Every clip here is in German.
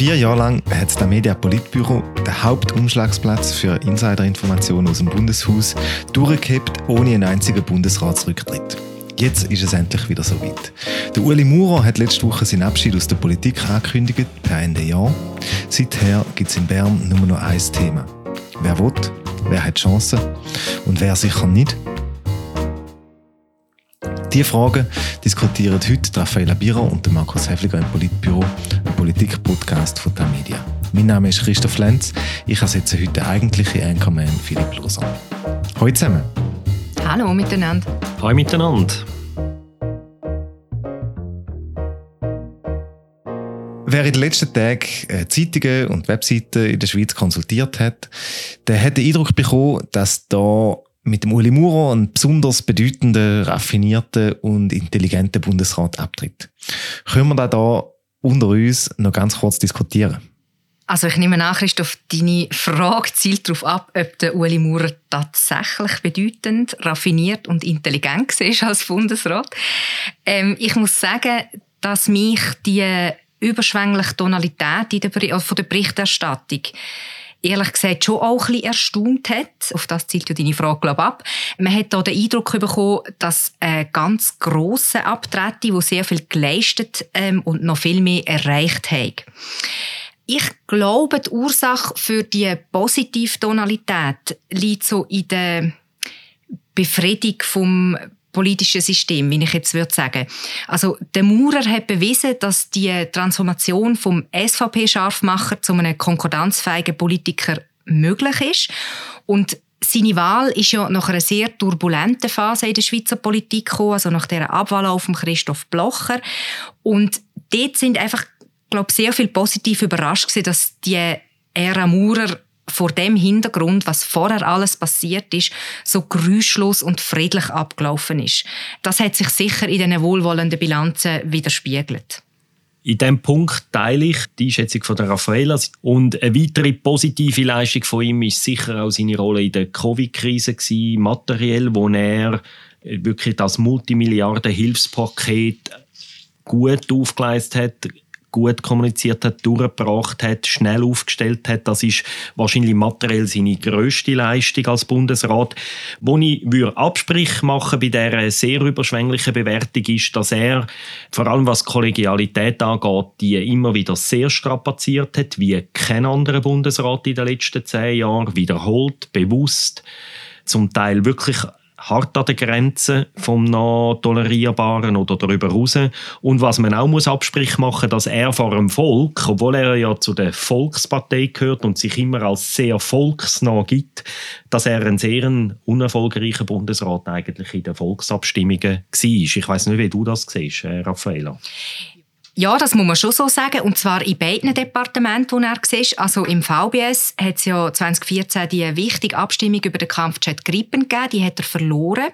Vier Jahre lang hat das Media Politbüro den Hauptumschlagsplatz für Insiderinformationen aus dem Bundeshaus durchgehebt, ohne einen einzigen Bundesratsrücktritt. Jetzt ist es endlich wieder soweit. Der Uli Maurer hat letzte Woche seinen Abschied aus der Politik angekündigt, per Ende Jahr. Seither gibt es in Bern nur noch ein Thema. Wer will, wer hat Chancen und wer sicher nicht. Diese Fragen diskutieren heute Raffaella Bira und Markus Häfliger im Politbüro, ein Politik-Podcast von der Media. Mein Name ist Christoph Lenz. Ich ersetze heute den eigentlichen Anchorman Philipp Loser. Hallo zusammen. Hallo miteinander. Hallo miteinander. Wer in den letzten Tagen äh, Zeitungen und Webseiten in der Schweiz konsultiert hat, der hat den Eindruck bekommen, dass da mit dem Uli Maurer ein besonders bedeutender, raffinierter und intelligenter Bundesrat abtritt. Können wir da, unter uns noch ganz kurz diskutieren? Also ich nehme an, Christoph, deine Frage zielt darauf ab, ob der Uli Maurer tatsächlich bedeutend, raffiniert und intelligent ist als Bundesrat. Ähm, ich muss sagen, dass mich die überschwängliche Tonalität in der, von der Berichterstattung ehrlich gesagt schon auch ein bisschen erstaunt hat. Auf das zielt ja deine Frage, glaube ich, ab. Man hat hier den Eindruck bekommen, dass ein ganz grosser Abtrete, der sehr viel geleistet ähm, und noch viel mehr erreicht hat. Ich glaube, die Ursache für die positive Tonalität liegt so in der Befriedung vom politische System, wie ich jetzt würde sagen. Also der Maurer hat bewiesen, dass die Transformation vom SVP-Scharfmacher zu einem konkordanzfähigen Politiker möglich ist und seine Wahl ist ja nach einer sehr turbulenten Phase in der Schweizer Politik gekommen, also nach der Abwahl auf Christoph Blocher. Und dort sind einfach, glaube sehr viel positiv überrascht gewesen, dass die Ära Maurer vor dem Hintergrund, was vorher alles passiert ist, so geräuschlos und friedlich abgelaufen ist. Das hat sich sicher in den wohlwollenden Bilanzen widerspiegelt. In diesem Punkt teile ich die Einschätzung von Raffaella. Und eine weitere positive Leistung von ihm ist sicher auch seine Rolle in der Covid-Krise materiell, wo er wirklich das Multimilliarden-Hilfspaket gut aufgeleistet hat, gut kommuniziert hat, durchgebracht hat, schnell aufgestellt hat. Das ist wahrscheinlich materiell seine grösste Leistung als Bundesrat. Wo ich würde Absprich machen bei dieser sehr überschwänglichen Bewertung ist, dass er, vor allem was Kollegialität angeht, die immer wieder sehr strapaziert hat, wie kein anderer Bundesrat in den letzten zehn Jahren, wiederholt, bewusst, zum Teil wirklich hart an der Grenze vom noch tolerierbaren oder darüber raus. Und was man auch muss Absprich machen, dass er vor dem Volk, obwohl er ja zu der Volkspartei gehört und sich immer als sehr volksnah gibt, dass er ein sehr unerfolgreicher Bundesrat eigentlich in den Volksabstimmungen war. Ich weiß nicht, wie du das siehst, Raffaella. Ja, das muss man schon so sagen. Und zwar in beiden Departementen, die er sieht. Also im VBS hat es ja 2014 die wichtige Abstimmung über den Kampfjet Gripen gegeben. Die hat er verloren.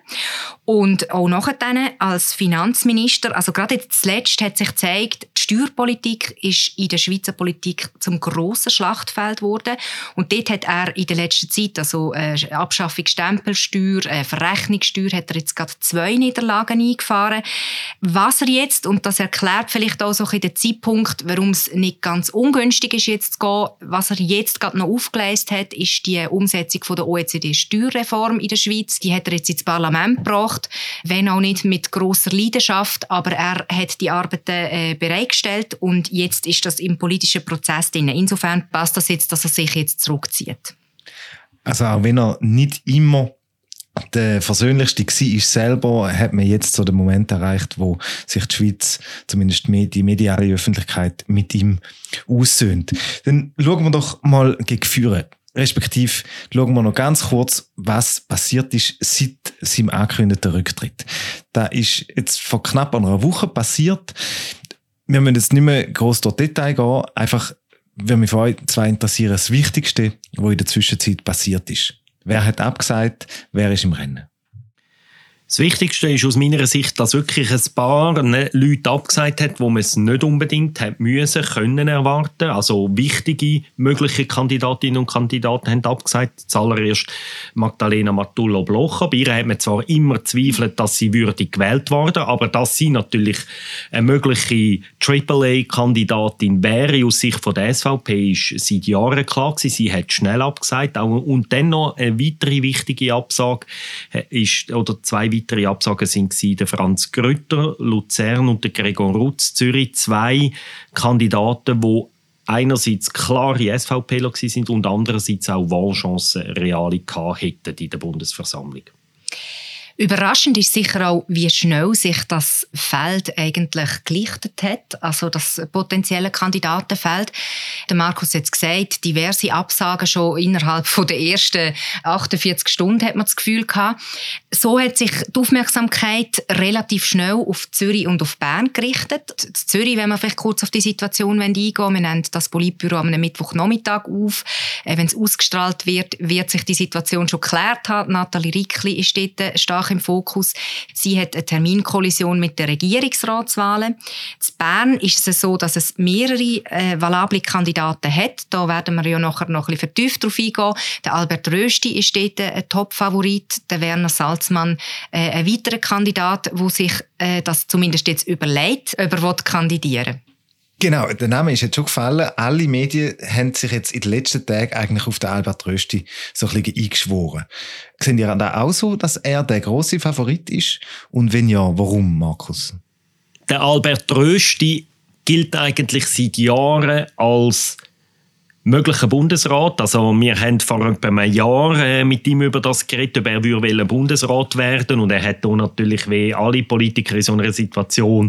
Und auch nachher als Finanzminister, also gerade zuletzt hat sich gezeigt, die Steuerpolitik ist in der Schweizer Politik zum grossen Schlachtfeld geworden. Und dort hat er in der letzten Zeit, also äh, Abschaffung Stempelsteuer, äh, Verrechnungssteuer, hat er jetzt gerade zwei Niederlagen eingefahren. Was er jetzt, und das erklärt vielleicht auch so ein den Zeitpunkt, warum es nicht ganz ungünstig ist, jetzt zu gehen. Was er jetzt gerade noch aufgeleistet hat, ist die Umsetzung von der OECD-Steuerreform in der Schweiz. Die hat er jetzt ins Parlament gebracht, wenn auch nicht mit großer Leidenschaft, aber er hat die Arbeiten äh, bereitgestellt und jetzt ist das im politischen Prozess drin. Insofern passt das jetzt, dass er sich jetzt zurückzieht. Also auch wenn er nicht immer der versöhnlichste war, ist selber, hat man jetzt so den Moment erreicht, wo sich die Schweiz, zumindest die mediale Öffentlichkeit, mit ihm aussöhnt. Dann schauen wir doch mal gegen Führer. Respektive schauen wir noch ganz kurz, was passiert ist seit seinem angekündigten Rücktritt. Da ist jetzt vor knapp einer Woche passiert. Wir müssen jetzt nicht mehr gross dort Detail gehen. Einfach, würde mich für euch zwei interessieren, das Wichtigste, was in der Zwischenzeit passiert ist. Wer hat abgesagt? Wer ist im Rennen? Das Wichtigste ist aus meiner Sicht, dass wirklich ein paar ne, Leute abgesagt hat, wo man es nicht unbedingt hat müssen, können erwarten. Also wichtige mögliche Kandidatinnen und Kandidaten haben abgesagt. Zuallererst Magdalena Martullo Blocher. Bei ihr hat man zwar immer zweifelt, dass sie würdig gewählt worden, aber dass sie natürlich eine mögliche AAA-Kandidatin wäre aus Sicht von der SVP, ist seit Jahren klar gewesen. Sie hat schnell abgesagt. Und dann noch eine weitere wichtige Absage ist, oder zwei weitere Absagen sind der Franz Grütter, Luzern und der Gregor Rutz, Zürich. Zwei Kandidaten, die einerseits klare SVPler sind und andererseits auch Wahlchancen reale hätten in der Bundesversammlung. Überraschend ist sicher auch, wie schnell sich das Feld eigentlich gelichtet hat, also das potenzielle Kandidatenfeld. Der Markus hat es gesagt, diverse Absagen schon innerhalb von der ersten 48 Stunden hat man das Gefühl gehabt. So hat sich die Aufmerksamkeit relativ schnell auf Zürich und auf Bern gerichtet. Zürich, wenn wir vielleicht kurz auf die Situation eingehen wir nehmen das Politbüro am Mittwochnachmittag auf. Äh, wenn es ausgestrahlt wird, wird sich die Situation schon geklärt haben. Nathalie Rickli ist dort stark stark im Fokus. Sie hat eine Terminkollision mit den Regierungsratswahlen. In Bern ist es so, dass es mehrere äh, valable Kandidaten hat. Da werden wir ja nachher noch ein bisschen vertieft drauf eingehen. Der Albert Rösti ist dort ein Top-Favorit. Der Werner Salzmann äh, ein weiterer Kandidat, wo sich äh, das zumindest jetzt überlegt, ob er kandidieren will. Genau, der Name ist jetzt schon gefallen. Alle Medien haben sich jetzt in den letzten Tagen eigentlich auf den Albert Rösti so ein bisschen eingeschworen. Sehen ihr da auch so, dass er der große Favorit ist? Und wenn ja, warum, Markus? Der Albert Rösti gilt eigentlich seit Jahren als möglichen Bundesrat. Also wir haben vor etwa einem Jahr äh, mit ihm über das geredet, ob er würde Bundesrat werden und er hat da natürlich wie alle Politiker in so einer Situation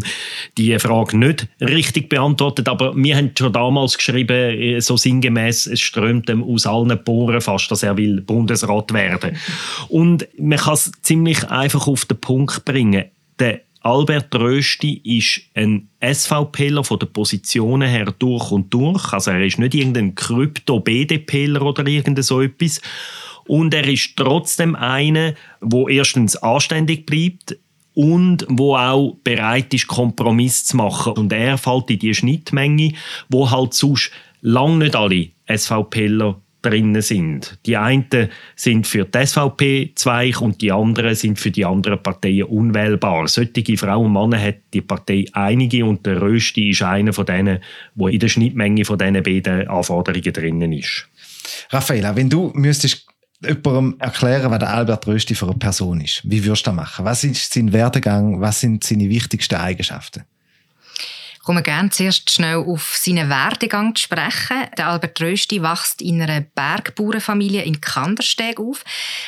die Frage nicht richtig beantwortet, aber wir haben schon damals geschrieben, äh, so sinngemäß, es strömt ihm aus allen Poren fast, dass er will Bundesrat werden. Und man kann es ziemlich einfach auf den Punkt bringen. Der Albert Rösti ist ein SVPler von den Positionen her durch und durch. Also er ist nicht irgendein Krypto-BDPler oder irgend so etwas. Und er ist trotzdem einer, wo erstens anständig bleibt und wo auch bereit ist, Kompromiss zu machen. Und er fällt in die Schnittmenge, wo halt sonst lang nicht alle SVPler drinnen sind. Die einen sind für die SVP zweich und die anderen sind für die anderen Parteien unwählbar. Solche Frauen und Männer hat die Partei einige und der Rösti ist einer von denen, wo in der Schnittmenge von diesen beiden Anforderungen drinnen ist. Raffaella, wenn du müsstest jemandem erklären, was der Albert Rösti für eine Person ist, wie würdest du das machen? Was ist sein Werdegang? Was sind seine wichtigsten Eigenschaften? Komme gerne zuerst schnell auf seinen Werdegang zu sprechen. Der Albert Rösti wächst in einer Bergbauernfamilie in Kandersteg auf.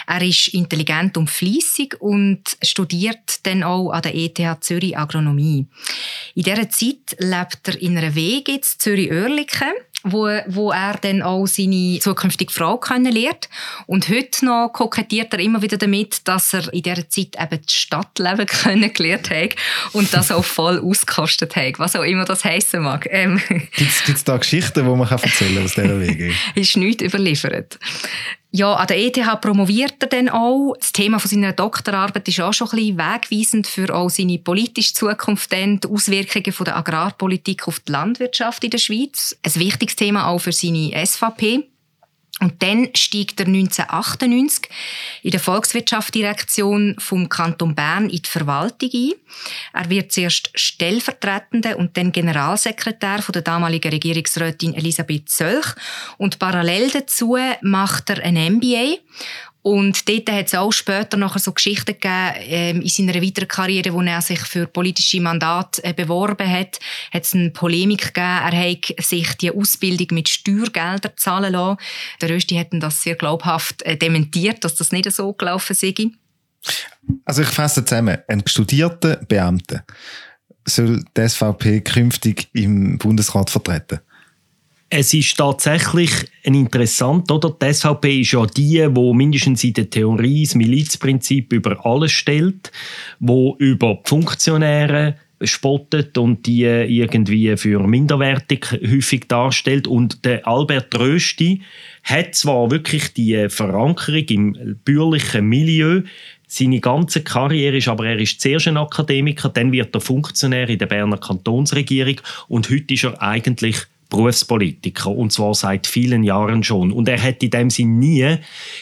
Er ist intelligent und fließig und studiert dann auch an der ETH Zürich Agronomie. In dieser Zeit lebt er in einer Wege in Zürich-Oerlikon wo, wo er dann auch seine zukünftige Frau kennenlernt. Und heute noch kokettiert er immer wieder damit, dass er in dieser Zeit eben das Stadtleben kennengelernt hat und das auch voll ausgekostet hat, was auch immer das heissen mag. Ähm, Gibt es da Geschichten, die man erzählen kann aus dieser Wege? ist nichts überliefert. Ja, an der ETH promoviert er dann auch. Das Thema von seiner Doktorarbeit ist auch schon ein bisschen wegweisend für auch seine politische Zukunft, dann die Auswirkungen von der Agrarpolitik auf die Landwirtschaft in der Schweiz. Ein wichtiges Thema auch für seine SVP. Und dann steigt er 1998 in der Volkswirtschaftsdirektion vom Kanton Bern in die Verwaltung ein. Er wird zuerst Stellvertretender und dann Generalsekretär von der damaligen Regierungsrätin Elisabeth Zölch. Und parallel dazu macht er ein MBA und dort hat es auch später noch so Geschichten gegeben, ähm, in seiner weiteren Karriere, wo er sich für politische Mandate äh, beworben hat, hat es eine Polemik gegeben, er hat sich die Ausbildung mit Steuergeldern zahlen lassen. Der Rösti hat das sehr glaubhaft äh, dementiert, dass das nicht so gelaufen sei. Also ich fasse zusammen, ein studierter Beamter soll die SVP künftig im Bundesrat vertreten? Es ist tatsächlich ein interessant, oder? Die SVP ist ja die, wo mindestens in der Theorie das Milizprinzip über alles stellt, wo über die Funktionäre spottet und die irgendwie für minderwertig häufig darstellt. Und der Albert Rösti hat zwar wirklich die Verankerung im bürgerlichen Milieu, seine ganze Karriere ist, aber er ist zuerst ein Akademiker, dann wird er Funktionär in der Berner Kantonsregierung und heute ist er eigentlich Berufspolitiker und zwar seit vielen Jahren schon. Und er hat in dem Sinn nie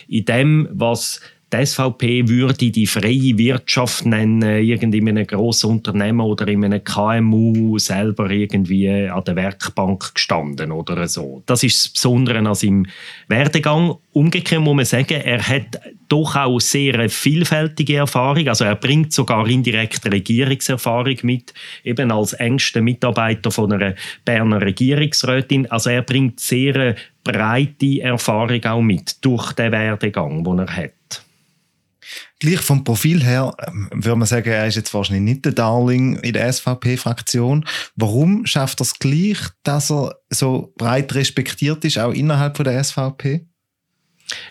in dem, was die SVP würde die freie Wirtschaft nennen, irgendwie in einem grossen Unternehmen oder in einem KMU selber irgendwie an der Werkbank gestanden oder so. Das ist das Besondere an seinem Werdegang. Umgekehrt muss man sagen, er hat doch auch sehr vielfältige Erfahrung. Also er bringt sogar indirekte Regierungserfahrung mit, eben als engster Mitarbeiter von einer Berner Regierungsrätin. Also er bringt sehr breite Erfahrung auch mit durch den Werdegang, den er hat. Gleich vom Profil her ähm, würde man sagen, er ist jetzt wahrscheinlich nicht der Darling in der SVP-Fraktion. Warum schafft er es gleich, dass er so breit respektiert ist, auch innerhalb von der SVP?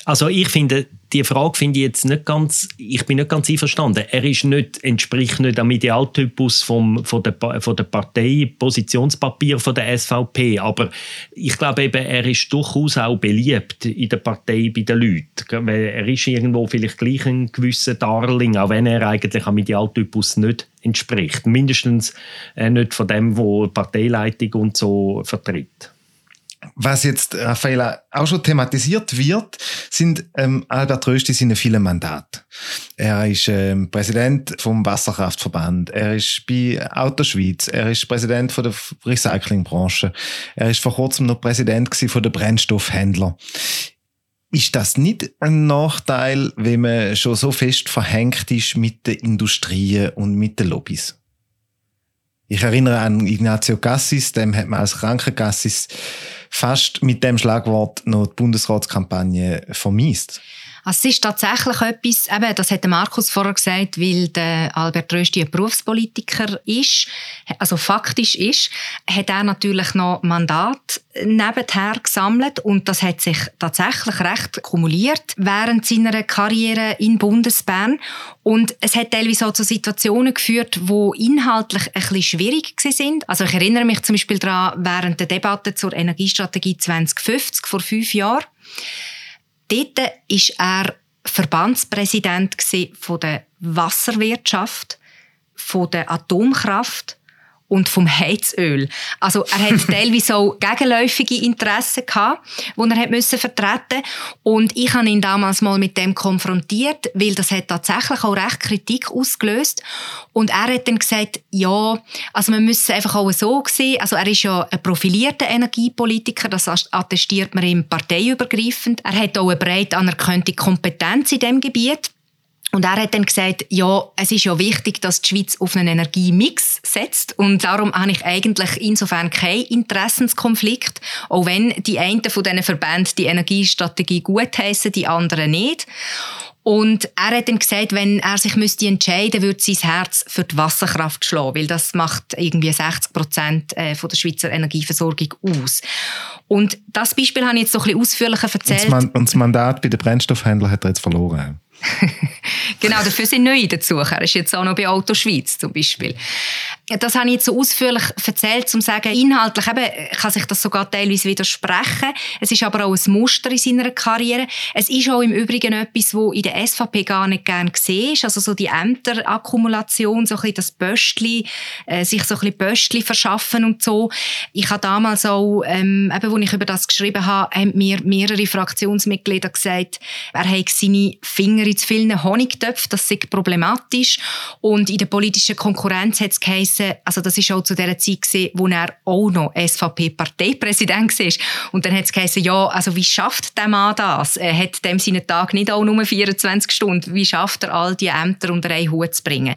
Also ich finde, die Frage finde ich jetzt nicht ganz, ich bin nicht ganz einverstanden. Er ist nicht, entspricht nicht am Idealtypus vom, von, der, von der Partei, Positionspapier von der SVP, aber ich glaube eben, er ist durchaus auch beliebt in der Partei bei den Leuten. Er ist irgendwo vielleicht gleich ein gewisser Darling, auch wenn er eigentlich am Idealtypus nicht entspricht. Mindestens äh, nicht von dem, wo Parteileitung und so vertritt was jetzt, Raffaella, auch schon thematisiert wird, sind ähm, Albert Rösti seine vielen Mandate. Er ist ähm, Präsident vom Wasserkraftverband, er ist bei Autoschweiz, er ist Präsident von der Recyclingbranche, er ist vor kurzem noch Präsident von der Brennstoffhändler. Ist das nicht ein Nachteil, wenn man schon so fest verhängt ist mit den Industrien und mit den Lobbys? Ich erinnere an Ignazio Cassis, dem hat man als Krankengassis fast mit dem Schlagwort noch die Bundesratskampagne vermisst. Also es ist tatsächlich etwas, eben, das hat Markus vorher gesagt, weil der Albert Rösti ein Berufspolitiker ist, also faktisch ist, hat er natürlich noch Mandat nebenher gesammelt und das hat sich tatsächlich recht kumuliert während seiner Karriere in Bundesbern und es hat teilweise auch zu Situationen geführt, wo inhaltlich ein bisschen schwierig sind. Also ich erinnere mich zum Beispiel daran, während der Debatte zur Energiestrategie 2050 vor fünf Jahren, Dort war er Verbandspräsident von der Wasserwirtschaft, von der Atomkraft und vom Heizöl. Also er hat teilweise auch gegenläufige Interessen gehabt, die er hat müssen vertreten. Und ich habe ihn damals mal mit dem konfrontiert, weil das hat tatsächlich auch recht Kritik ausgelöst. Und er hat dann gesagt, ja, also man müsse einfach auch so sehen, also er ist ja ein profilierter Energiepolitiker, das attestiert man ihm parteiübergreifend. Er hat auch eine breit anerkannte Kompetenz in dem Gebiet und er hat dann gesagt, ja, es ist ja wichtig, dass die Schweiz auf einen Energiemix setzt. Und darum habe ich eigentlich insofern keinen Interessenskonflikt. Auch wenn die einen von diesen Verbänden die Energiestrategie gut heissen, die anderen nicht. Und er hat dann gesagt, wenn er sich müsste entscheiden, würde sein Herz für die Wasserkraft schlagen, weil das macht irgendwie 60 Prozent äh, von der Schweizer Energieversorgung aus. Und das Beispiel habe ich jetzt so ein bisschen ausführlicher erzählt. Und das Mandat bei den Brennstoffhändlern hat er jetzt verloren. genau, dafür sind neue dazu. Er ist jetzt auch noch bei Auto Schweiz zum Beispiel. Das habe ich jetzt so ausführlich erzählt, um zu sagen, inhaltlich eben, kann sich das sogar teilweise widersprechen. Es ist aber auch ein Muster in seiner Karriere. Es ist auch im Übrigen etwas, wo in der SVP gar nicht gern gesehen ist. Also so die Ämterakkumulation, so ein bisschen das Böstli, äh, sich so ein bisschen Böstli verschaffen und so. Ich habe damals auch, ähm, eben, als ich über das geschrieben habe, haben mir mehrere Fraktionsmitglieder gesagt, er habe seine Finger in zu vielen Honigtöpfen, das ist problematisch. Und in der politischen Konkurrenz hat es geheißen, wissen, also das ist auch zu der Zeit gewesen, wo er auch noch SVP-Parteipräsident war. Und dann hat es geheißen, ja, also wie schafft der Mann das? Er hat dem seinen Tag nicht auch nur 24 Stunden. Wie schafft er, all die Ämter unter einen Hut zu bringen?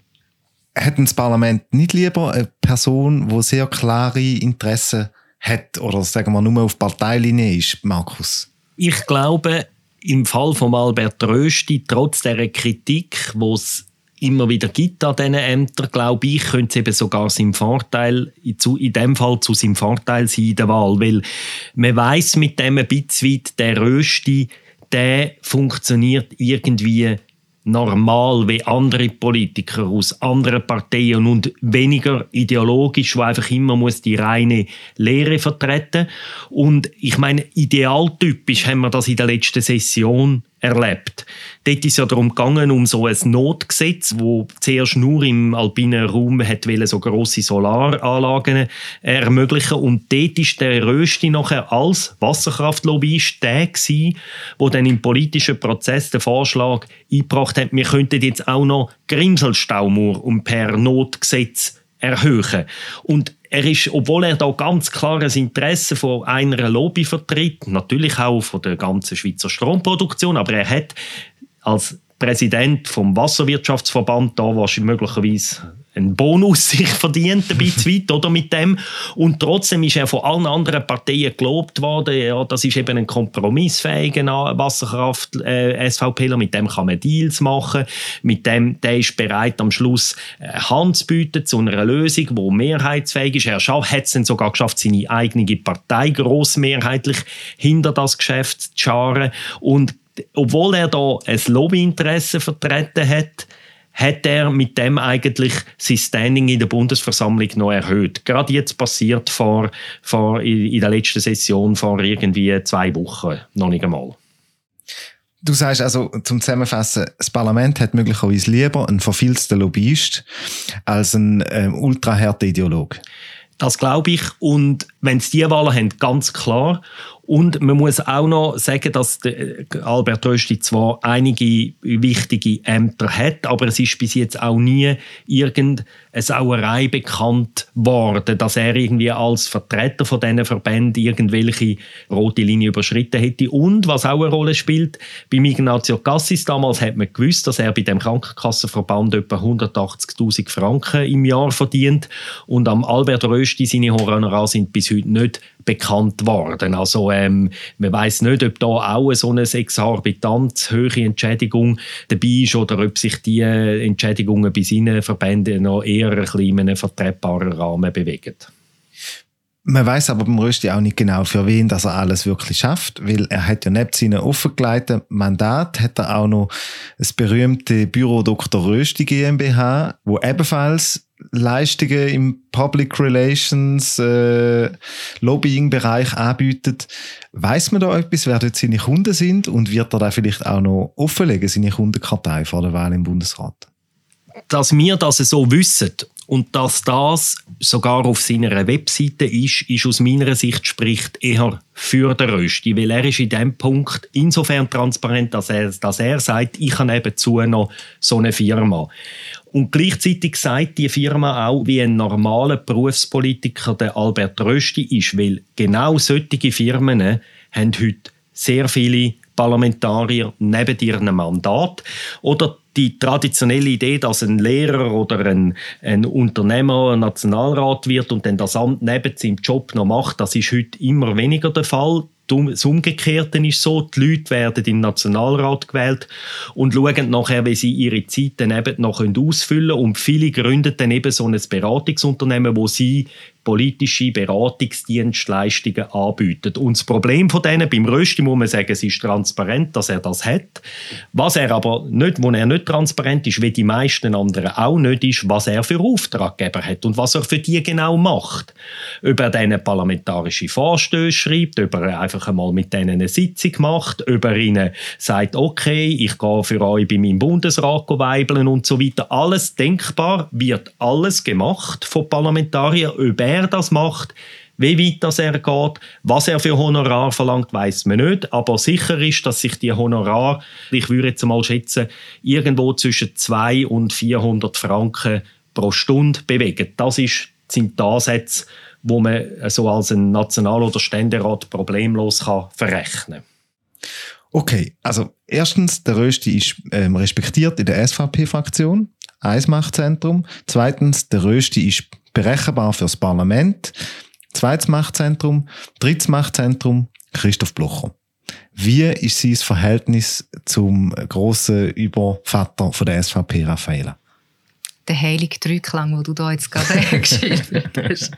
Hat das Parlament nicht lieber eine Person, die sehr klare Interessen hat oder sagen wir nur auf Parteilinie ist, Markus? Ich glaube, im Fall von Albert Rösti, trotz der Kritik, wo es immer wieder gibt an diesen Ämtern, glaube ich, könnte es eben sogar sein Vorteil, in dem Fall zu seinem Vorteil sein in der Wahl, weil man weiß mit dem ein bisschen weit, der Rösti, der funktioniert irgendwie normal wie andere Politiker aus anderen Parteien und weniger ideologisch, wo einfach immer muss die reine Lehre vertreten. Und ich meine idealtypisch haben wir das in der letzten Session erlebt. Dort ist ja darum gegangen, um so ein Notgesetz, wo zuerst nur im alpinen Raum hat so grosse Solaranlagen ermöglichen und dort ist der Rösti nachher als Wasserkraftlobbyist der gewesen, wo dann im politischen Prozess den Vorschlag eingebracht hat, wir könnten jetzt auch noch Grimselstaumauer um per Notgesetz erhöhen. Und er ist, obwohl er da ganz klares Interesse von einer Lobby vertritt, natürlich auch von der ganzen Schweizer Stromproduktion, aber er hat als Präsident vom Wasserwirtschaftsverband da wahrscheinlich möglicherweise einen Bonus sich verdient, ein bisschen weit, oder, mit dem. Und trotzdem ist er von allen anderen Parteien gelobt worden, ja, das ist eben ein kompromissfähiger Wasserkraft, äh, mit dem kann man Deals machen, mit dem, der ist bereit, am Schluss äh, Hand zu bieten zu einer Lösung, die mehrheitsfähig ist. Er hat es dann sogar geschafft, seine eigene Partei grossmehrheitlich hinter das Geschäft zu scharen. Und obwohl er da ein Lobbyinteresse vertreten hat, hat er mit dem eigentlich sein Standing in der Bundesversammlung noch erhöht. Gerade jetzt passiert vor, vor in der letzten Session vor irgendwie zwei Wochen noch nicht einmal. Du sagst also zum Zusammenfassen, das Parlament hat möglicherweise lieber einen verfilzten Lobbyist als einen ähm, ultraharten Ideolog. Das glaube ich. Und wenn es die Wahlen haben, ganz klar. Und man muss auch noch sagen, dass Albert Rösti zwar einige wichtige Ämter hat, aber es ist bis jetzt auch nie irgendeine Sauerei bekannt worden, dass er irgendwie als Vertreter von diesen Verbänden irgendwelche rote Linie überschritten hätte. Und was auch eine Rolle spielt, beim Ignazio Cassis damals hat man gewusst, dass er bei dem Krankenkassenverband etwa 180.000 Franken im Jahr verdient. Und am Albert Rösti seine Honorare sind bis heute nicht bekannt worden. Also ähm, man weiß nicht, ob da auch so eine exorbitant hohe Entschädigung dabei ist oder ob sich die Entschädigungen bei seinen Verbänden noch eher ein bisschen in einem vertretbaren Rahmen bewegen. Man weiß aber beim Rösti auch nicht genau, für wen das er alles wirklich schafft, weil er hat ja neben seinem offengelegten Mandat hat er auch noch das berühmte Büro Dr. Rösti GmbH, wo ebenfalls Leistungen im Public Relations, äh, Lobbying-Bereich anbietet. Weiß man da etwas, wer dort seine Kunden sind und wird er da vielleicht auch noch offenlegen, seine Kundenkartei vor der Wahl im Bundesrat? Dass wir das so wissen und dass das sogar auf seiner Webseite ist, ist aus meiner Sicht spricht eher für den Rösti, weil er ist in diesem Punkt insofern transparent, dass er, dass er sagt, ich habe nebenzu noch so eine Firma. Und gleichzeitig sagt die Firma auch, wie ein normaler Berufspolitiker der Albert Rösti ist, weil genau solche Firmen haben heute sehr viele Parlamentarier neben ihrem Mandat. Oder die traditionelle Idee, dass ein Lehrer oder ein, ein Unternehmer ein Nationalrat wird und dann das Amt neben seinem Job noch macht, das ist heute immer weniger der Fall. Das Umgekehrte ist so, die Leute werden im Nationalrat gewählt und schauen nachher, wie sie ihre Zeit dann eben noch ausfüllen können. Und viele gründen dann eben so ein Beratungsunternehmen, wo sie politische Beratungsdienstleistungen anbietet. Und das Problem von denen, beim Rösti muss man sagen, es ist transparent, dass er das hat. Was er aber nicht, wo er nicht transparent ist, wie die meisten anderen auch nicht, ist, was er für Auftraggeber hat und was er für die genau macht. Ob er denen parlamentarische Vorstöße schreibt, ob er einfach einmal mit denen eine Sitzung macht, ob er ihnen sagt, okay, ich gehe für euch bei meinem Bundesrat weibeln und so weiter. Alles denkbar, wird alles gemacht von Parlamentariern, ob er das macht, wie weit das er geht, was er für Honorar verlangt, weiß man nicht. Aber sicher ist, dass sich die Honorar, ich würde jetzt mal schätzen, irgendwo zwischen 200 und 400 Franken pro Stunde bewegen. Das ist, sind die Ansätze, wo man so als ein National- oder Ständerat problemlos kann verrechnen Okay, also erstens, der Rösti ist ähm, respektiert in der SVP-Fraktion. Eins Machtzentrum. Zweitens, der Rösti ist berechenbar fürs Parlament. Zweites Machtzentrum. Drittes Machtzentrum, Christoph Blocher. Wie ist sein Verhältnis zum grossen Übervater von der SVP, Raffaella? Der heilige Dreiklang, den du da jetzt gerade geschildert hast.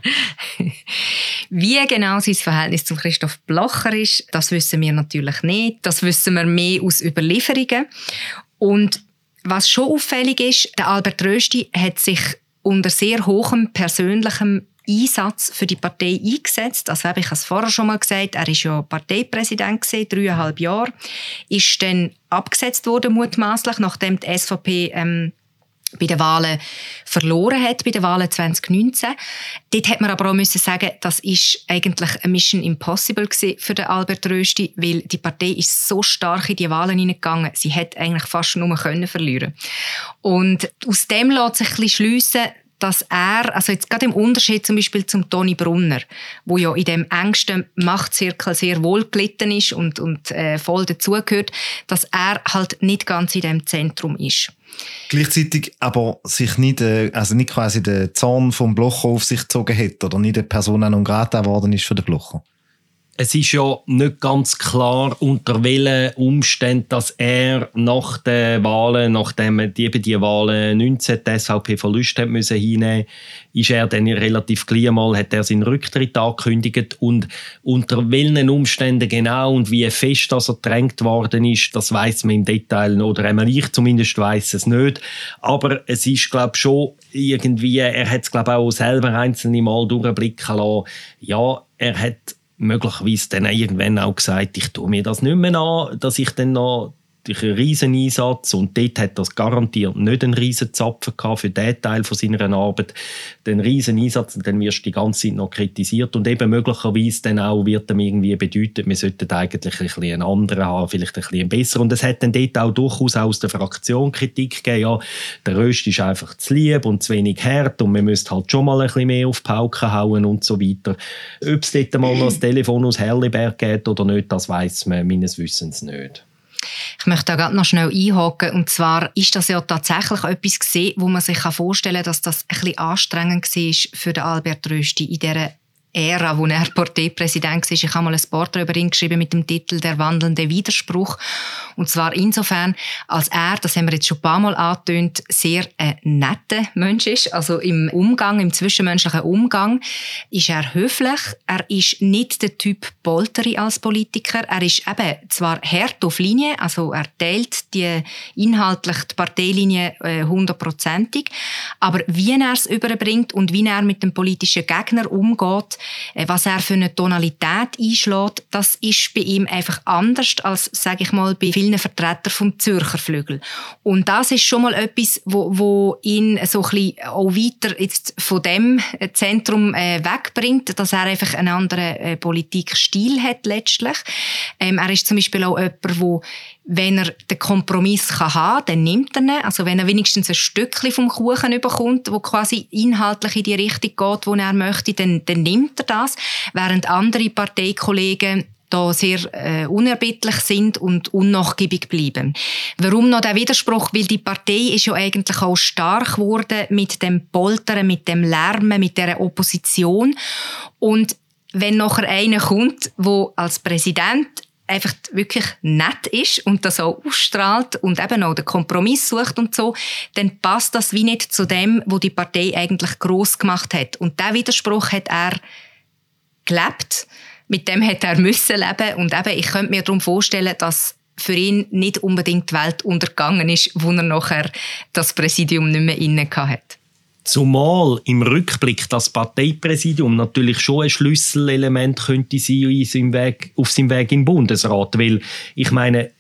Wie genau sein Verhältnis zum Christoph Blocher ist, das wissen wir natürlich nicht. Das wissen wir mehr aus Überlieferungen. Und was schon auffällig ist, der Albert Rösti hat sich unter sehr hohem persönlichem Einsatz für die Partei eingesetzt. Also habe ich es vorher schon mal gesagt, er ist ja Parteipräsident gewesen, dreieinhalb Jahre, ist dann abgesetzt worden mutmaßlich, nachdem die SVP ähm, bei den Wahlen verloren hat, bei den Wahlen 2019. Dort hat man aber auch müssen sagen, das ist eigentlich eine Mission Impossible für den Albert Rösti, weil die Partei ist so stark in die Wahlen hineingegangen, sie hätte eigentlich fast nur können verlieren. Und aus dem lässt sich ein bisschen schliessen, dass er, also jetzt gerade im Unterschied zum Beispiel zum Toni Brunner, wo ja in dem engsten Machtzirkel sehr wohl gelitten ist und, und äh, voll dazugehört, dass er halt nicht ganz in dem Zentrum ist. Gleichzeitig aber sich nicht, äh, also nicht quasi den Zorn vom Blocher auf sich gezogen hat oder nicht eine Person non grata geworden ist für den Blocher es ist ja nicht ganz klar, unter welchen Umständen, dass er nach den Wahlen, nachdem er die, die Wahlen 19 die SVP Verlust hat müssen hinnehmen, ist er dann relativ gleich mal, hat er seinen Rücktritt angekündigt und unter welchen Umständen genau und wie fest dass er gedrängt worden ist, das weiß man im Detail oder einmal ich zumindest weiß es nicht. Aber es ist glaube schon irgendwie, er hat es glaube auch selber einzelne Mal durchblicken lassen. Ja, er hat möglicherweise dann irgendwann auch gesagt, ich tue mir das nicht mehr an, dass ich dann noch einen riesen Einsatz und dort hat das garantiert nicht einen riesen Zapfen gehabt für den Teil von seiner Arbeit, den riesen Einsatz und dann wirst du die ganze Zeit noch kritisiert und eben möglicherweise dann auch wird ihm irgendwie bedeuten, wir sollten eigentlich ein bisschen einen anderen haben, vielleicht ein bisschen besser und es hat dann dort auch durchaus aus der Fraktion Kritik gegeben, ja, der Röst ist einfach zu lieb und zu wenig hart und man müsste halt schon mal ein bisschen mehr auf die Pauke hauen und so weiter. Ob es dort mal das Telefon aus Herliberg geht oder nicht, das weiß man meines Wissens nicht. Ich möchte da gerade noch schnell einhaken. Und zwar ist das ja tatsächlich etwas gesehen, wo man sich vorstellen kann, dass das ein bisschen anstrengend war für Albert Rösti in dieser Ära, wo er Parteipräsident war. Ich habe mal ein Porträt über ihn geschrieben mit dem Titel Der wandelnde Widerspruch. Und zwar insofern, als er, das haben wir jetzt schon ein paar Mal angetönt, sehr ein netter Mensch ist. Also im Umgang, im zwischenmenschlichen Umgang ist er höflich. Er ist nicht der Typ Polteri als Politiker. Er ist eben zwar hart auf Linie, also er teilt die inhaltlich die Parteilinie äh, hundertprozentig, aber wie er es überbringt und wie er mit dem politischen Gegner umgeht, was er für eine Tonalität einschlägt, das ist bei ihm einfach anders als, sage ich mal, bei vielen Vertretern vom Zürcher Flügel. Und das ist schon mal etwas, wo, wo ihn so ein bisschen auch weiter jetzt von dem Zentrum äh, wegbringt, dass er einfach einen anderen äh, Politikstil hat letztlich. Ähm, er ist zum Beispiel auch jemand, wo wenn er den Kompromiss kann haben dann nimmt er ihn. Also wenn er wenigstens ein Stückchen vom Kuchen bekommt, wo quasi inhaltlich in die Richtung geht, wo er möchte, dann, dann nimmt er das. Während andere Parteikollegen da sehr äh, unerbittlich sind und unnachgiebig bleiben. Warum noch der Widerspruch? Weil die Partei ist ja eigentlich auch stark geworden mit dem Poltern, mit dem Lärmen, mit der Opposition. Und wenn nachher einer kommt, wo als Präsident einfach wirklich nett ist und das auch ausstrahlt und eben auch den Kompromiss sucht und so, dann passt das wie nicht zu dem, wo die Partei eigentlich groß gemacht hat. Und der Widerspruch hat er gelebt, mit dem hat er müssen leben und eben, ich könnte mir darum vorstellen, dass für ihn nicht unbedingt die Welt untergegangen ist, wo er nachher das Präsidium nicht mehr inne hat. Zumal im Rückblick das Parteipräsidium natürlich schon ein Schlüsselelement könnte sein Weg, auf seinem Weg im Bundesrat. Weil ich meine,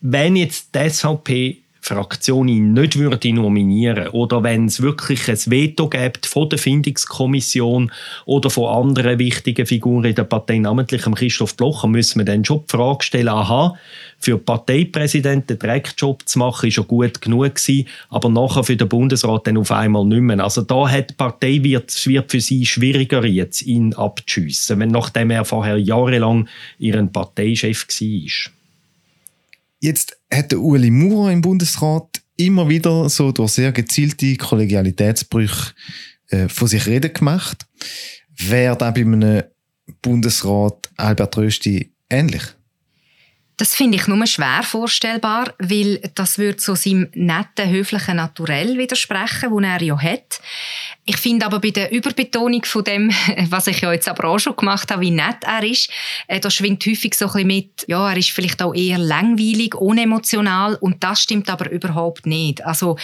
wenn jetzt die SVP Fraktion ihn nicht würde nominieren oder wenn es wirklich ein Veto gibt von der Findungskommission oder von anderen wichtigen Figuren in der Partei, namentlich Christoph Blocher, müssen wir dann schon die Frage stellen, aha, für den Parteipräsidenten den Dreckjob zu machen, ist schon gut genug gewesen, aber nachher für den Bundesrat dann auf einmal nicht mehr. Also da hat die Partei wird, wird für sie schwieriger jetzt, ihn abzuschiessen, wenn nachdem er vorher jahrelang ihren Parteichef war. Jetzt hat der Ueli Maurer im Bundesrat immer wieder so durch sehr gezielte Kollegialitätsbrüche äh, von sich reden gemacht. Wäre da bei einem Bundesrat Albert Rösti ähnlich? Das finde ich nur schwer vorstellbar, weil das würde so seinem netten, höflichen Naturell widersprechen, das er ja hat. Ich finde aber bei der Überbetonung von dem, was ich ja jetzt aber auch schon gemacht habe, wie nett er ist, äh, da schwingt häufig so ein bisschen mit, ja, er ist vielleicht auch eher langweilig, unemotional und das stimmt aber überhaupt nicht. Also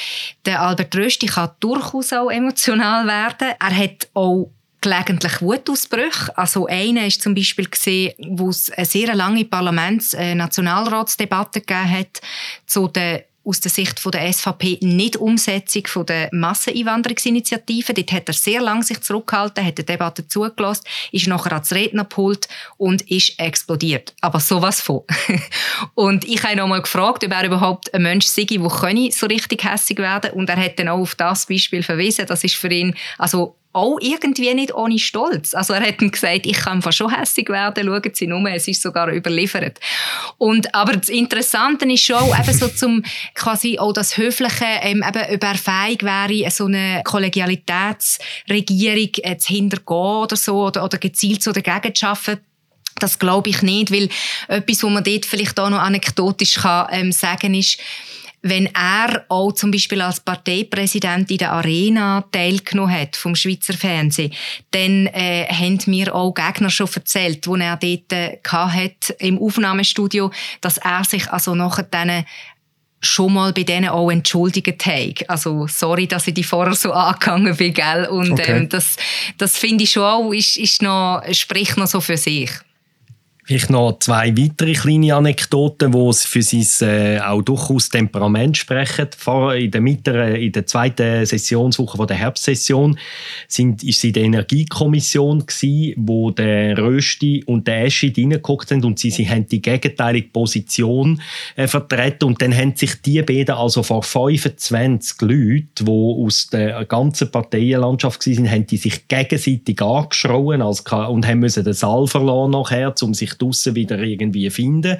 der Albert Rösti kann durchaus auch emotional werden. Er hat auch gelegentlich Wutausbrüche. Also einer ist zum Beispiel gesehen, wo es eine sehr lange Parlaments-Nationalratsdebatte äh, gegeben hat zu der aus der Sicht der SVP nicht Umsetzung von der Masseneinwanderungsinitiative. Dort hat er sehr lange sich zurückgehalten, hat die Debatte zugelassen, ist nachher ans Rednerpult und ist explodiert. Aber sowas von. und ich habe ihn nochmal gefragt, ob er überhaupt ein Mensch sei, der so richtig hässig werden Und er hat dann auch auf das Beispiel verwiesen. Das ist für ihn, also auch irgendwie nicht ohne Stolz. Also er hat ihm gesagt, ich kann fast schon hässig werden, schauen Sie nur, es ist sogar überliefert. Und, aber das Interessante ist schon eben so zum, quasi auch das Höfliche, ähm, eben, ob er fähig wäre, so eine Kollegialitätsregierung äh, zu hintergehen oder so, oder, oder gezielt so dagegen zu arbeiten. Das glaube ich nicht, weil etwas, was man dort vielleicht auch noch anekdotisch kann, ähm, sagen ist, wenn er auch zum Beispiel als Parteipräsident in der Arena teilgenommen hat vom Schweizer Fernsehen, dann äh, haben mir auch Gegner schon erzählt, wo er dort äh, hat im Aufnahmestudio, dass er sich also nachher dann schon mal bei denen auch entschuldigt hat. Also sorry, dass ich die vorher so angegangen bin, gell? Und okay. ähm, das, das finde ich schon auch, ist, ist noch, spricht noch so für sich. Vielleicht noch zwei weitere kleine Anekdoten, die für sein äh, auch durchaus Temperament sprechen. In der, mittleren, in der zweiten Sessionswoche der Herbstsession sind, ist sie in der Energiekommission gewesen, wo der Rösti und der Eschi reingeguckt sind und sie, sie haben die gegenteilige Position äh, vertreten und dann haben sich die beiden also vor 25 Leuten, die aus der ganzen Parteienlandschaft waren, haben die sich gegenseitig angeschrauen und haben müssen den Saal verlassen nachher, um sich draussen wieder irgendwie finden.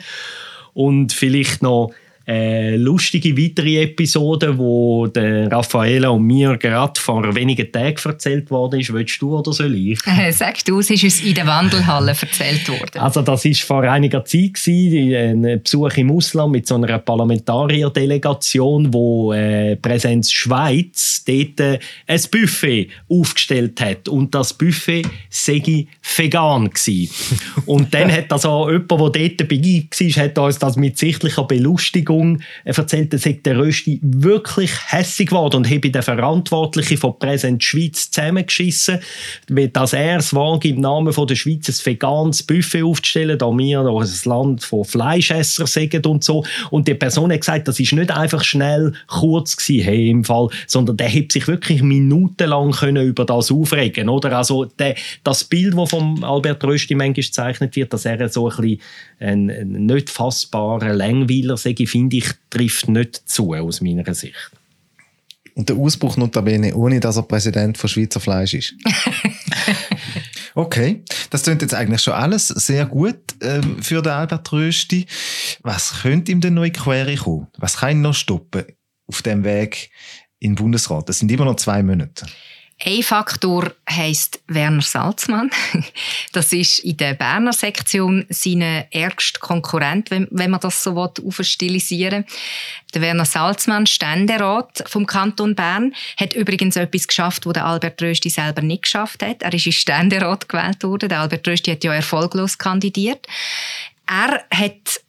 Und vielleicht noch äh, lustige weitere Episode, wo der Raffaella und mir gerade vor wenigen Tagen erzählt worden ist. Willst du oder soll ich? Äh, sag du, es ist uns in der Wandelhalle erzählt worden. Also das ist vor einiger Zeit gewesen, ein Besuch im Ausland mit so einer Parlamentarierdelegation, wo äh, Präsenz Schweiz dort äh, ein Buffet aufgestellt hat und das Buffet sei vegan gewesen. und dann hat also jemand, der dort dabei war, hat uns das mit sichtlicher Belustigung Beerdigung erzählt, dass der Rösti wirklich hässig geworden und habe den Verantwortlichen von Präsent Schweiz zusammengeschissen, dass er es wagt, im Namen von der Schweiz ein veganes Buffet aufzustellen, da wir noch ein Land von Fleischessern sagen und so. Und die Person hat gesagt, das ist nicht einfach schnell kurz gewesen, hey, im Fall, sondern der hat sich wirklich minutenlang können über das aufregen, oder? Also der, das Bild, das von Albert Rösti manchmal gezeichnet wird, dass er so ein bisschen ein, ein nicht fassbarer Langweiler, ich, finde ich, trifft nicht zu aus meiner Sicht. Und der Ausbruch notabene, ohne dass er Präsident von Schweizer Fleisch ist. okay, das klingt jetzt eigentlich schon alles sehr gut äh, für den Albert Rösti. Was könnte ihm denn noch in Quere kommen? Was kann ihn noch stoppen auf dem Weg in den Bundesrat? Das sind immer noch zwei Monate. Ein Faktor heisst Werner Salzmann. Das ist in der Berner Sektion sein ärgster Konkurrent, wenn, man das so aufstilisieren Der Werner Salzmann, Ständerat vom Kanton Bern, hat übrigens etwas geschafft, was der Albert Rösti selber nicht geschafft hat. Er ist in Ständerat gewählt worden. Der Albert Rösti hat ja erfolglos kandidiert. Er hat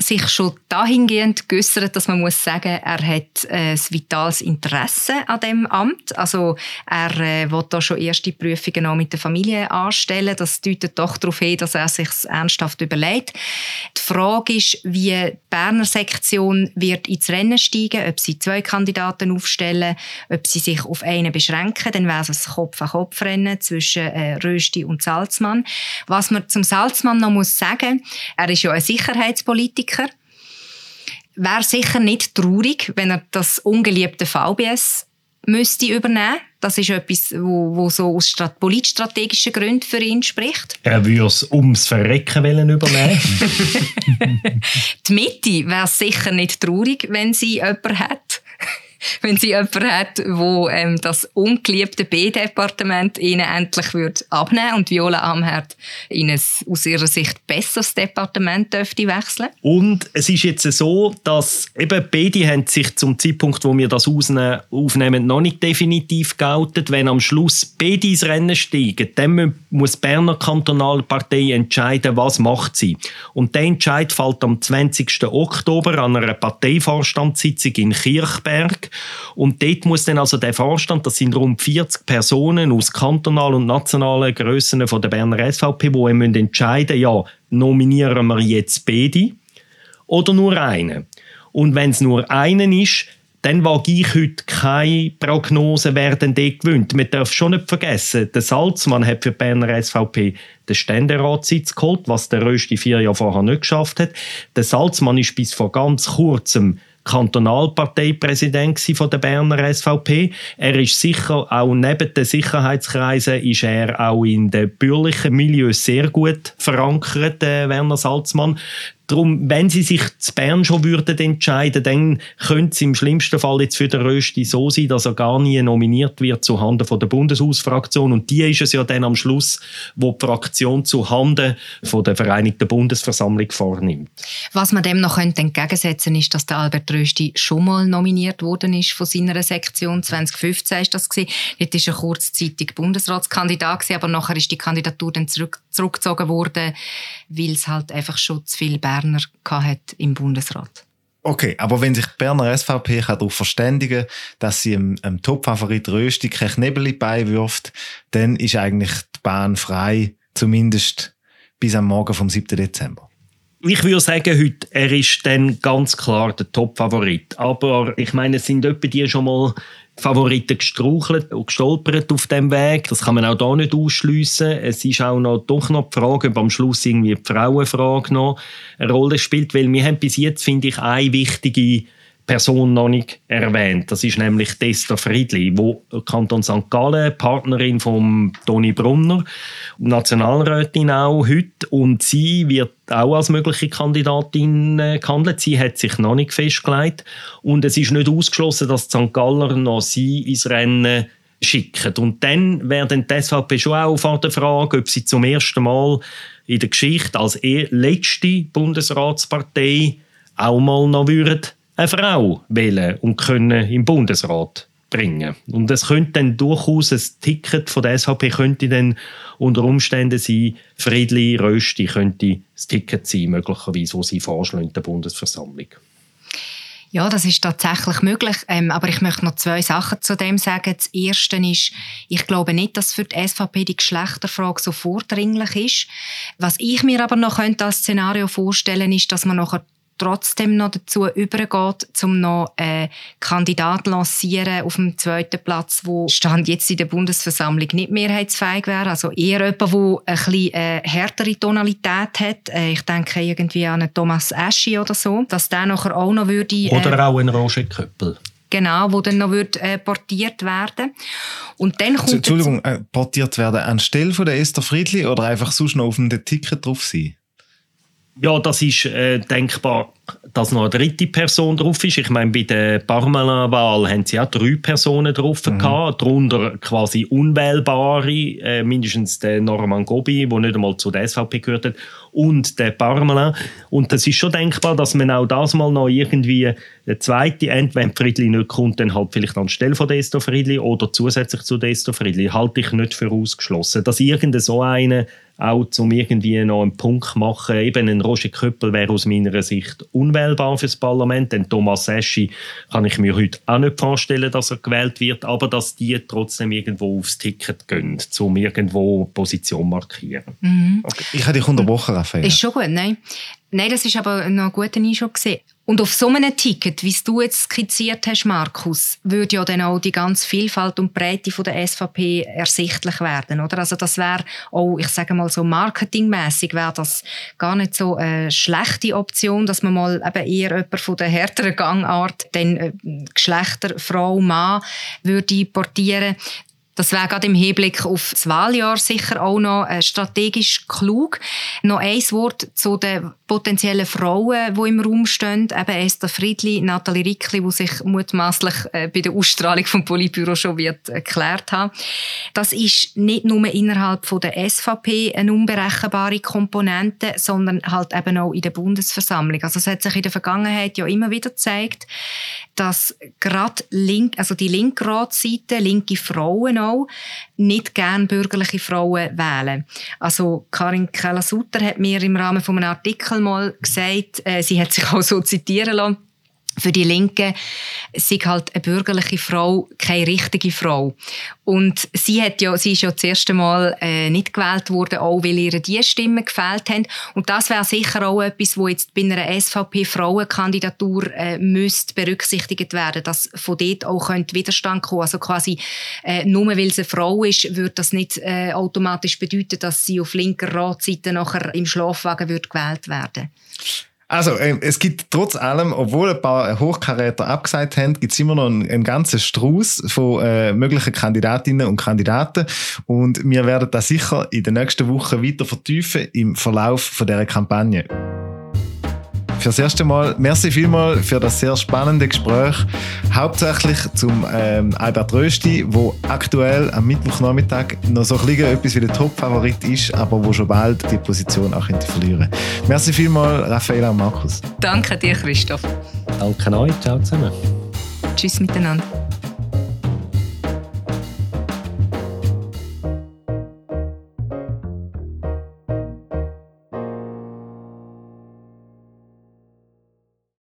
sich schon dahingehend geäussert, dass man muss sagen, er hat äh, ein vitales Interesse an dem Amt. Also er äh, will da schon erste Prüfungen auch mit der Familie anstellen. Das deutet doch darauf hin, dass er sich ernsthaft überlegt. Die Frage ist, wie die Berner Sektion wird ins Rennen steigen, ob sie zwei Kandidaten aufstellen, ob sie sich auf einen beschränken, dann wäre es ein Kopf-an-Kopf-Rennen zwischen äh, Rösti und Salzmann. Was man zum Salzmann noch muss sagen, er ist ja ein Sicherheitspolitiker Politiker. Wäre sicher nicht traurig, wenn er das ungeliebte VBS müsste übernehmen. Das ist etwas, wo, wo so aus politstrategischen Gründen für ihn spricht. Er würde es ums Verrecken wollen übernehmen. Die Mitte wäre sicher nicht traurig, wenn sie jemanden hat. wenn sie jemanden hat, wo ähm, das ungeliebte B-Departement ihnen endlich würde abnehmen und Viola Amherd in ein aus ihrer Sicht besseres Departement dürfte wechseln. Und es ist jetzt so, dass eben beide haben sich zum Zeitpunkt, wo wir das aufnehmen, noch nicht definitiv geoutet. Wenn am Schluss beide ins Rennen steigen, dann muss die Berner Kantonalpartei entscheiden, was macht sie. Und der Entscheid fällt am 20. Oktober an einer Parteivorstandssitzung in Kirchberg. Und dort muss dann also der Vorstand, das sind rund 40 Personen aus kantonalen und nationalen Grössen von der Berner SVP, die entscheiden müssen, ja, nominieren wir jetzt beide oder nur einen. Und wenn es nur einen ist, dann wage ich heute keine Prognose, wer denn dort gewinnt. Man darf schon nicht vergessen, der Salzmann hat für die Berner SVP den Ständeratssitz geholt, was der Rösti vier Jahre vorher nicht geschafft hat. Der Salzmann ist bis vor ganz kurzem Kantonalparteipräsident von der Berner SVP. Er ist sicher auch neben den Sicherheitskreisen ist er auch in den bürgerlichen Milieus sehr gut verankert, äh, Werner Salzmann. Darum, wenn sie sich zu Bern schon würden entscheiden, dann könnte es im schlimmsten Fall jetzt für den Rösti so sein, dass er gar nie nominiert wird zu Handen von der Bundeshausfraktion. Und die ist es ja dann am Schluss, wo die Fraktion zu Handen von der Vereinigten Bundesversammlung vornimmt. Was man dem noch könnte entgegensetzen ist, dass der Albert Rösti schon mal nominiert worden ist von seiner Sektion. 2015 ist das gewesen. Dort ist er kurzzeitig Bundesratskandidat aber nachher ist die Kandidatur dann zurück, zurückgezogen worden, weil es halt einfach schon zu viel Bern Berner hat im Bundesrat. Okay, aber wenn sich die Berner SVP darauf verständigen dass sie einem, einem Top-Favorit Rösti kein Knebeli beiwirft, dann ist eigentlich die Bahn frei, zumindest bis am Morgen vom 7. Dezember. Ich würde sagen, heute, er ist dann ganz klar der Top-Favorit. Aber ich meine, es sind etwa die schon mal Favoriten gestrauchelt und gestolpert auf dem Weg. Das kann man auch da nicht ausschliessen. Es ist auch noch, doch noch die Frage, ob am Schluss irgendwie die Frauenfrage noch eine Rolle spielt, weil wir haben bis jetzt, finde ich, eine wichtige Person noch nicht erwähnt. Das ist nämlich Desta Friedli, wo Kanton St. Gallen, Partnerin von Toni Brunner, Nationalrätin auch heute. Und sie wird auch als mögliche Kandidatin äh, gehandelt. Sie hat sich noch nicht festgelegt. Und es ist nicht ausgeschlossen, dass St. Galler noch sie ins Rennen schicken. Und dann wäre dann die SVP schon auch vor der Frage, ob sie zum ersten Mal in der Geschichte als eh letzte Bundesratspartei auch mal noch würden eine Frau wählen und können im Bundesrat bringen. Und es könnte dann durchaus ein Ticket von der SVP könnte dann unter Umständen sein, Friedli Rösti könnte das Ticket sein, möglicherweise, wo sie vorschlagen der Bundesversammlung. Ja, das ist tatsächlich möglich. Ähm, aber ich möchte noch zwei Sachen zu dem sagen. Das erste ist, ich glaube nicht, dass für die SVP die Geschlechterfrage so vordringlich ist. Was ich mir aber noch könnte als Szenario vorstellen, ist, dass man nachher trotzdem noch dazu übergeht, um noch einen Kandidat lancieren auf dem zweiten Platz, wo Stand jetzt in der Bundesversammlung nicht mehrheitsfähig wäre. Also eher jemand, der ein bisschen eine härtere Tonalität hat. Äh, ich denke irgendwie an einen Thomas Eschi oder so, dass der nachher auch noch würde... Äh, oder auch einen Roger Köppel. Genau, wo dann noch wird, äh, portiert werden. Und dann kommt Entschuldigung, äh, portiert werden anstelle von der Esther Friedli oder einfach sonst noch auf dem Ticket drauf sein? Ja, das ist äh, denkbar, dass noch eine dritte Person drauf ist. Ich meine, bei der Parmelin-Wahl haben sie auch drei Personen drauf mhm. gehabt, darunter quasi unwählbare, äh, mindestens der Norman Gobi, der nicht einmal zu der SVP gehört hat, und der Parmelin. Und das ist schon denkbar, dass man auch das mal noch irgendwie eine zweite, entweder Friedli nicht kommt, dann halt vielleicht anstelle von Desto Friedli oder zusätzlich zu Desto Friedli, halte ich nicht für ausgeschlossen. Dass irgendein so eine auch zum irgendwie noch einen Punkt machen. Eben ein Roger Köppel wäre aus meiner Sicht unwählbar fürs Parlament, denn Thomas Eschi kann ich mir heute auch nicht vorstellen, dass er gewählt wird, aber dass die trotzdem irgendwo aufs Ticket gehen, um irgendwo Position markieren. Mhm. Okay. Ich habe dich unterbrochen, Raphael. Ist schon gut, nein. Nein, das ist aber noch ein guter Einschub gesehen. Und auf so einem Ticket, wie du jetzt skizziert hast, Markus, würde ja dann auch die ganze Vielfalt und Breite von der SVP ersichtlich werden, oder? Also das wäre auch, ich sage mal so marketingmäßig, wäre das gar nicht so eine schlechte Option, dass man mal eben eher jemand von der härteren Gangart, dann äh, Geschlechter, Frau, Mann, würde portieren Das wäre gerade im Hinblick auf das Wahljahr sicher auch noch äh, strategisch klug. Noch ein Wort zu den potenziellen Frauen, die im Raum stehen. Eben Esther Friedli, Nathalie Rickli, die sich mutmaßlich äh, bei der Ausstrahlung vom Politbüro schon wird erklärt haben. Das ist nicht nur innerhalb der SVP eine unberechenbare Komponente, sondern halt eben auch in der Bundesversammlung. Also es hat sich in der Vergangenheit ja immer wieder gezeigt, dass gerade link, also die linke Ratsseite, linke Frauen auch, nicht gern bürgerliche Frauen wählen. Also Karin Keller-Sutter hat mir im Rahmen von einem Artikel mal gesagt, äh, sie hat sich auch so zitieren lassen, für die Linke sei halt eine bürgerliche Frau keine richtige Frau. Und sie hat ja, sie ist ja das erste Mal äh, nicht gewählt worden, auch weil ihr die Stimmen gefehlt haben. Und das wäre sicher auch etwas, wo jetzt bei einer SVP-Frauenkandidatur äh, müsste berücksichtigt werden, dass von dort auch könnte Widerstand kommen. Also quasi äh, nur weil sie eine Frau ist, würde das nicht äh, automatisch bedeuten, dass sie auf linker Ratseite nachher im Schlafwagen wird gewählt werden. Also, äh, es gibt trotz allem, obwohl ein paar Hochkaräter abgesagt haben, gibt es immer noch einen, einen ganzen Strauß von äh, möglichen Kandidatinnen und Kandidaten. Und wir werden das sicher in den nächsten Wochen weiter vertiefen im Verlauf von dieser Kampagne fürs erste Mal. Merci vielmal für das sehr spannende Gespräch. Hauptsächlich zum ähm, Albert Rösti, wo aktuell am Mittwochnachmittag noch so ein bisschen etwas wie der Top-Favorit ist, aber wo schon bald die Position auch könnte verlieren. Merci vielmal, Raffaella und Markus. Danke dir, Christoph. Danke euch. Ciao zusammen. Tschüss miteinander.